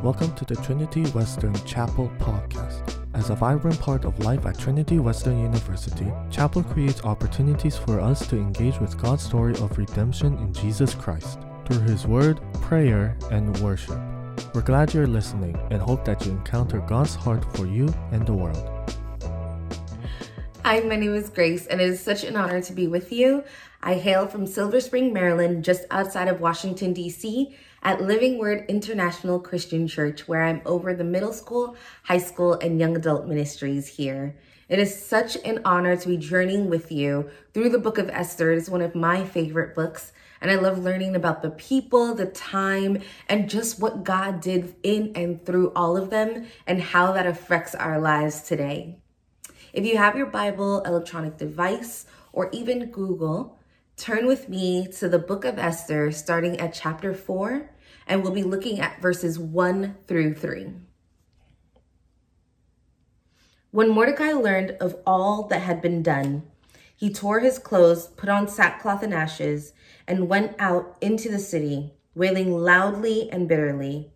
Welcome to the Trinity Western Chapel podcast. As a vibrant part of life at Trinity Western University, Chapel creates opportunities for us to engage with God's story of redemption in Jesus Christ through His Word, prayer, and worship. We're glad you're listening and hope that you encounter God's heart for you and the world. Hi, my name is Grace, and it is such an honor to be with you. I hail from Silver Spring, Maryland, just outside of Washington, D.C., at Living Word International Christian Church, where I'm over the middle school, high school, and young adult ministries here. It is such an honor to be journeying with you through the book of Esther. It is one of my favorite books, and I love learning about the people, the time, and just what God did in and through all of them and how that affects our lives today. If you have your Bible, electronic device, or even Google, turn with me to the book of Esther, starting at chapter 4, and we'll be looking at verses 1 through 3. When Mordecai learned of all that had been done, he tore his clothes, put on sackcloth and ashes, and went out into the city, wailing loudly and bitterly.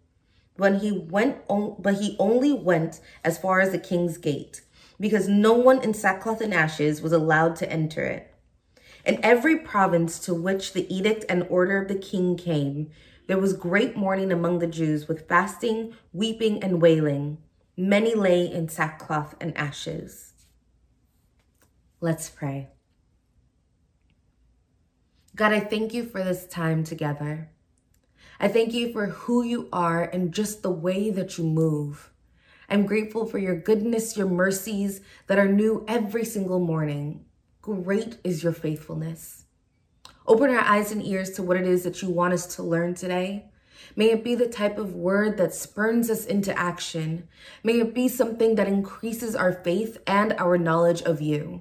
When he went, on, but he only went as far as the king's gate, because no one in sackcloth and ashes was allowed to enter it. In every province to which the edict and order of the king came, there was great mourning among the Jews with fasting, weeping, and wailing. Many lay in sackcloth and ashes. Let's pray. God, I thank you for this time together. I thank you for who you are and just the way that you move. I'm grateful for your goodness, your mercies that are new every single morning. Great is your faithfulness. Open our eyes and ears to what it is that you want us to learn today. May it be the type of word that spurns us into action. May it be something that increases our faith and our knowledge of you.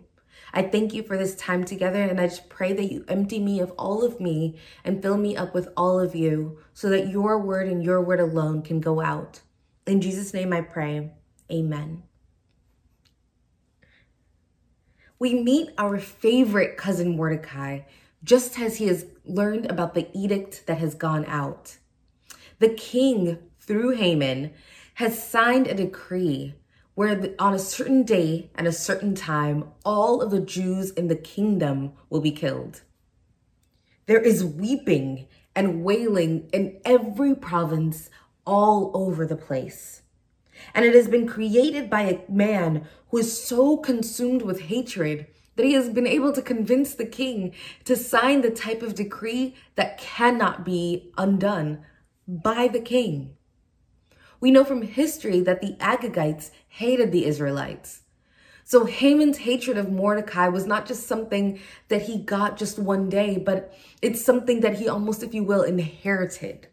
I thank you for this time together, and I just pray that you empty me of all of me and fill me up with all of you so that your word and your word alone can go out. In Jesus' name I pray. Amen we meet our favorite cousin Mordecai just as he has learned about the edict that has gone out. The king, through Haman, has signed a decree where on a certain day and a certain time, all of the Jews in the kingdom will be killed. There is weeping and wailing in every province all over the place. And it has been created by a man who is so consumed with hatred that he has been able to convince the king to sign the type of decree that cannot be undone by the king. We know from history that the Agagites hated the Israelites. So Haman's hatred of Mordecai was not just something that he got just one day, but it's something that he almost, if you will, inherited.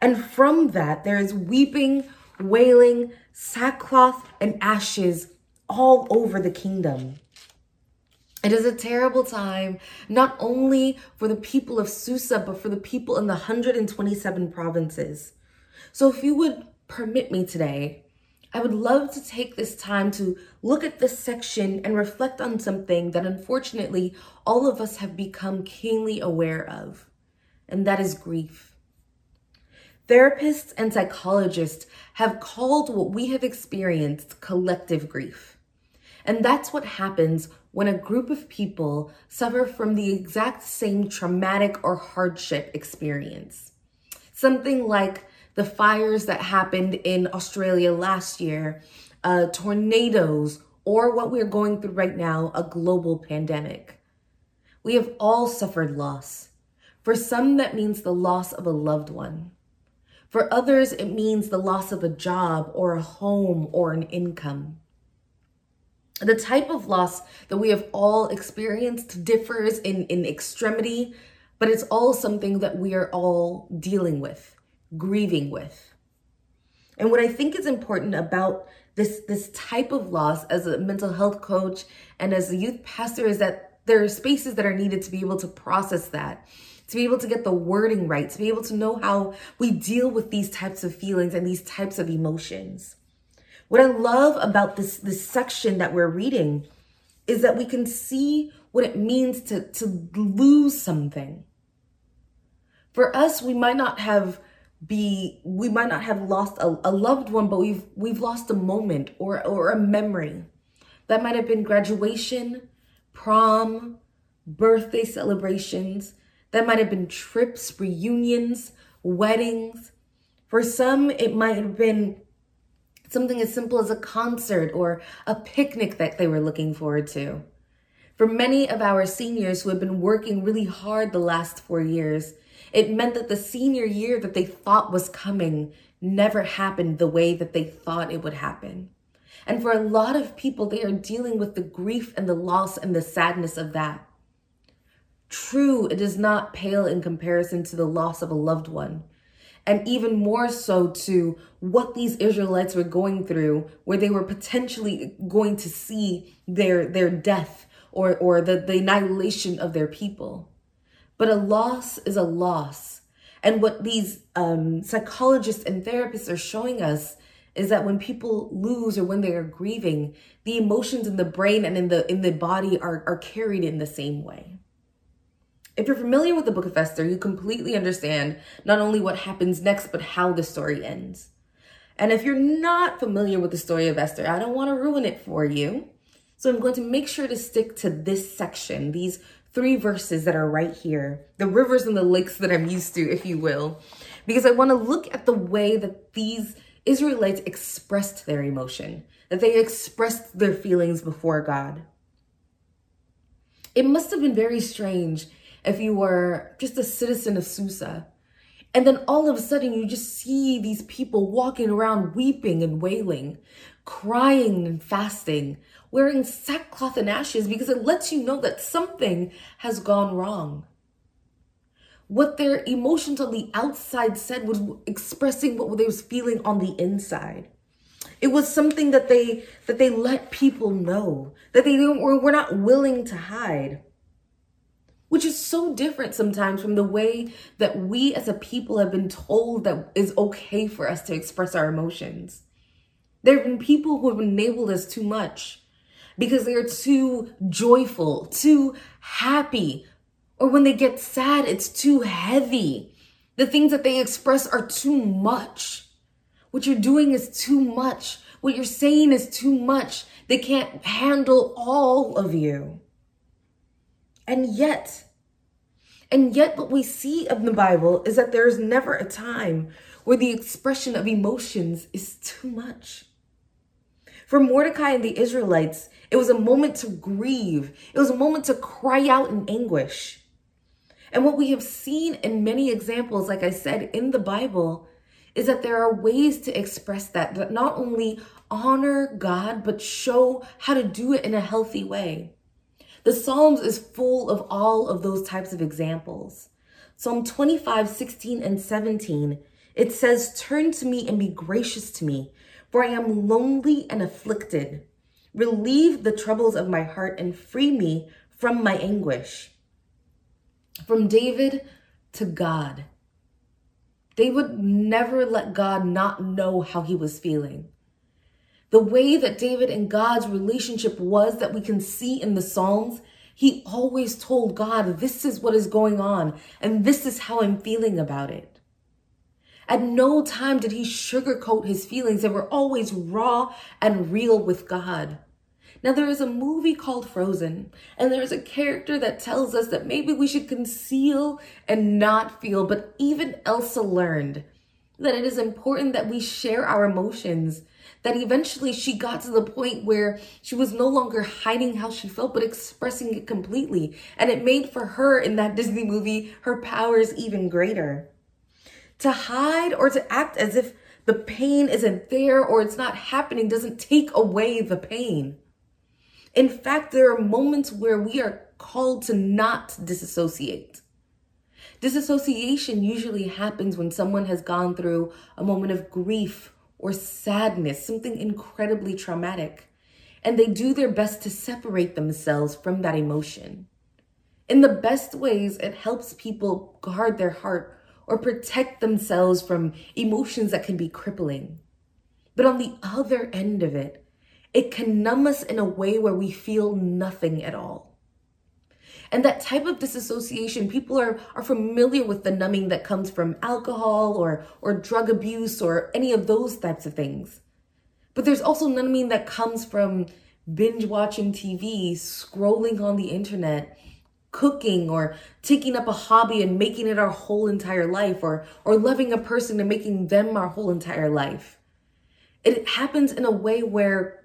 And from that, there is weeping wailing, sackcloth, and ashes all over the kingdom. It is a terrible time, not only for the people of Susa, but for the people in the 127 provinces. So, if you would permit me today, I would love to take this time to look at this section and reflect on something that unfortunately all of us have become keenly aware of, and that is grief. Therapists and psychologists have called what we have experienced collective grief. And that's what happens when a group of people suffer from the exact same traumatic or hardship experience. Something like the fires that happened in Australia last year, uh, tornadoes, or what we're going through right now, a global pandemic. We have all suffered loss. For some, that means the loss of a loved one. For others, it means the loss of a job or a home or an income. The type of loss that we have all experienced differs in, in extremity, but it's all something that we are all dealing with, grieving with. And what I think is important about this, this type of loss as a mental health coach and as a youth pastor is that there are spaces that are needed to be able to process that to be able to get the wording right, to be able to know how we deal with these types of feelings and these types of emotions. What I love about this, this section that we're reading is that we can see what it means to, to lose something. For us, we might not have be we might not have lost a, a loved one but we've we've lost a moment or or a memory that might have been graduation prom birthday celebrations that might have been trips reunions weddings for some it might have been something as simple as a concert or a picnic that they were looking forward to for many of our seniors who have been working really hard the last four years it meant that the senior year that they thought was coming never happened the way that they thought it would happen. And for a lot of people, they are dealing with the grief and the loss and the sadness of that. True, it does not pale in comparison to the loss of a loved one. And even more so to what these Israelites were going through, where they were potentially going to see their, their death or, or the, the annihilation of their people. But a loss is a loss. And what these um, psychologists and therapists are showing us is that when people lose or when they are grieving, the emotions in the brain and in the in the body are, are carried in the same way. If you're familiar with the book of Esther, you completely understand not only what happens next, but how the story ends. And if you're not familiar with the story of Esther, I don't want to ruin it for you. So I'm going to make sure to stick to this section, these three verses that are right here, the rivers and the lakes that I'm used to, if you will, because I want to look at the way that these Israelites expressed their emotion, that they expressed their feelings before God. It must have been very strange if you were just a citizen of Susa. And then all of a sudden, you just see these people walking around weeping and wailing, crying and fasting, wearing sackcloth and ashes because it lets you know that something has gone wrong. What their emotions on the outside said was expressing what they was feeling on the inside. It was something that they that they let people know that they were, were not willing to hide. Which is so different sometimes from the way that we as a people have been told that is okay for us to express our emotions. There have been people who have enabled us too much because they're too joyful, too happy. Or when they get sad, it's too heavy. The things that they express are too much. What you're doing is too much. What you're saying is too much. They can't handle all of you. And yet, and yet, what we see of the Bible is that there is never a time where the expression of emotions is too much. For Mordecai and the Israelites, it was a moment to grieve. It was a moment to cry out in anguish. And what we have seen in many examples, like I said, in the Bible, is that there are ways to express that, that not only honor God, but show how to do it in a healthy way. The Psalms is full of all of those types of examples. Psalm 25, 16, and 17, it says, Turn to me and be gracious to me, for I am lonely and afflicted. Relieve the troubles of my heart and free me from my anguish. From David to God. They would never let God not know how he was feeling. The way that David and God's relationship was that we can see in the Psalms, he always told God, This is what is going on, and this is how I'm feeling about it. At no time did he sugarcoat his feelings. They were always raw and real with God. Now, there is a movie called Frozen, and there is a character that tells us that maybe we should conceal and not feel, but even Elsa learned that it is important that we share our emotions. That eventually she got to the point where she was no longer hiding how she felt, but expressing it completely. And it made for her in that Disney movie her powers even greater. To hide or to act as if the pain isn't there or it's not happening doesn't take away the pain. In fact, there are moments where we are called to not disassociate. Disassociation usually happens when someone has gone through a moment of grief or sadness, something incredibly traumatic, and they do their best to separate themselves from that emotion. In the best ways, it helps people guard their heart or protect themselves from emotions that can be crippling. But on the other end of it, it can numb us in a way where we feel nothing at all. And that type of disassociation, people are, are familiar with the numbing that comes from alcohol or, or drug abuse or any of those types of things. But there's also numbing that comes from binge watching TV, scrolling on the internet, cooking or taking up a hobby and making it our whole entire life or or loving a person and making them our whole entire life. It happens in a way where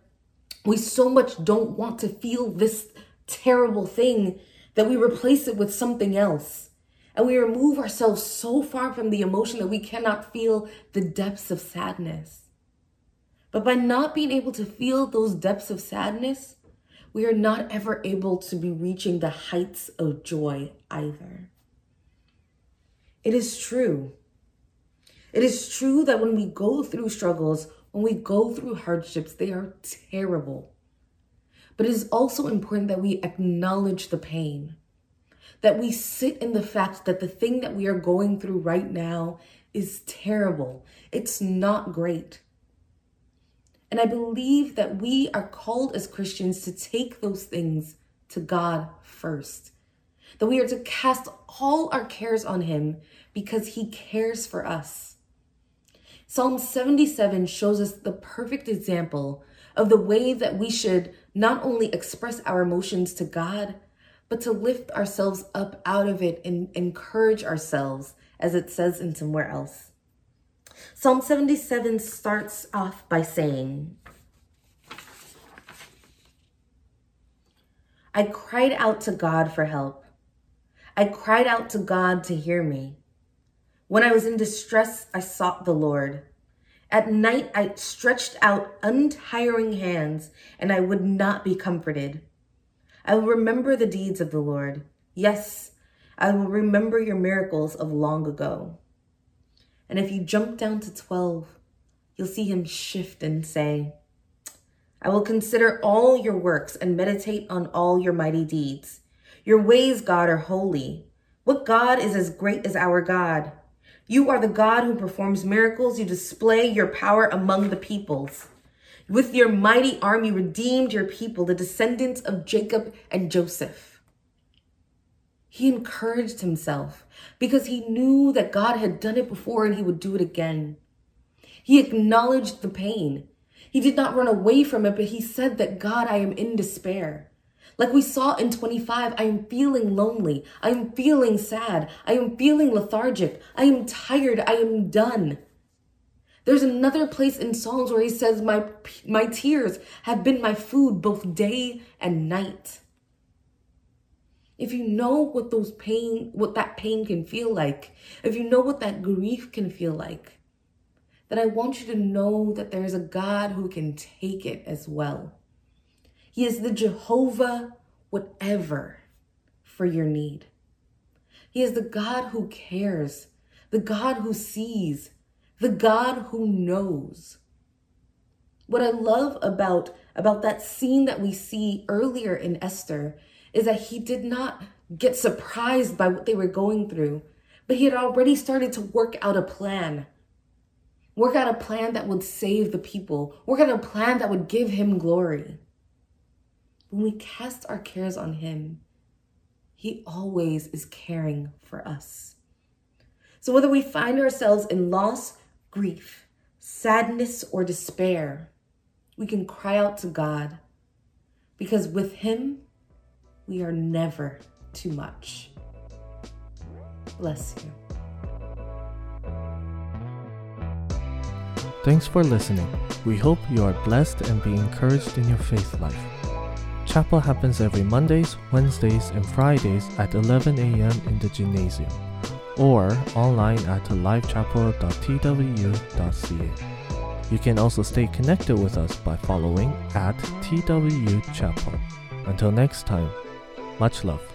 we so much don't want to feel this terrible thing that we replace it with something else. And we remove ourselves so far from the emotion that we cannot feel the depths of sadness. But by not being able to feel those depths of sadness, we are not ever able to be reaching the heights of joy either. It is true. It is true that when we go through struggles, when we go through hardships, they are terrible. But it is also important that we acknowledge the pain, that we sit in the fact that the thing that we are going through right now is terrible. It's not great. And I believe that we are called as Christians to take those things to God first. That we are to cast all our cares on Him because He cares for us. Psalm 77 shows us the perfect example of the way that we should not only express our emotions to God, but to lift ourselves up out of it and encourage ourselves, as it says in somewhere else. Psalm 77 starts off by saying, I cried out to God for help. I cried out to God to hear me. When I was in distress, I sought the Lord. At night, I stretched out untiring hands, and I would not be comforted. I will remember the deeds of the Lord. Yes, I will remember your miracles of long ago. And if you jump down to 12, you'll see him shift and say, I will consider all your works and meditate on all your mighty deeds. Your ways, God, are holy. What God is as great as our God? You are the God who performs miracles. You display your power among the peoples. With your mighty arm, you redeemed your people, the descendants of Jacob and Joseph. He encouraged himself because he knew that God had done it before and he would do it again. He acknowledged the pain. He did not run away from it, but he said that God, I am in despair. Like we saw in 25, I am feeling lonely. I am feeling sad. I am feeling lethargic. I am tired. I am done. There's another place in Psalms where he says, my, my tears have been my food both day and night. If you know what those pain, what that pain can feel like, if you know what that grief can feel like, that I want you to know that there is a God who can take it as well. He is the Jehovah, whatever, for your need. He is the God who cares, the God who sees, the God who knows. What I love about, about that scene that we see earlier in Esther is that he did not get surprised by what they were going through, but he had already started to work out a plan Work out a plan that would save the people. Work out a plan that would give him glory. When we cast our cares on him, he always is caring for us. So whether we find ourselves in loss, grief, sadness, or despair, we can cry out to God because with him, we are never too much. Bless you. Thanks for listening. We hope you are blessed and be encouraged in your faith life. Chapel happens every Mondays, Wednesdays, and Fridays at 11 a.m. in the gymnasium or online at livechapel.twu.ca. You can also stay connected with us by following at TW Chapel. Until next time, much love.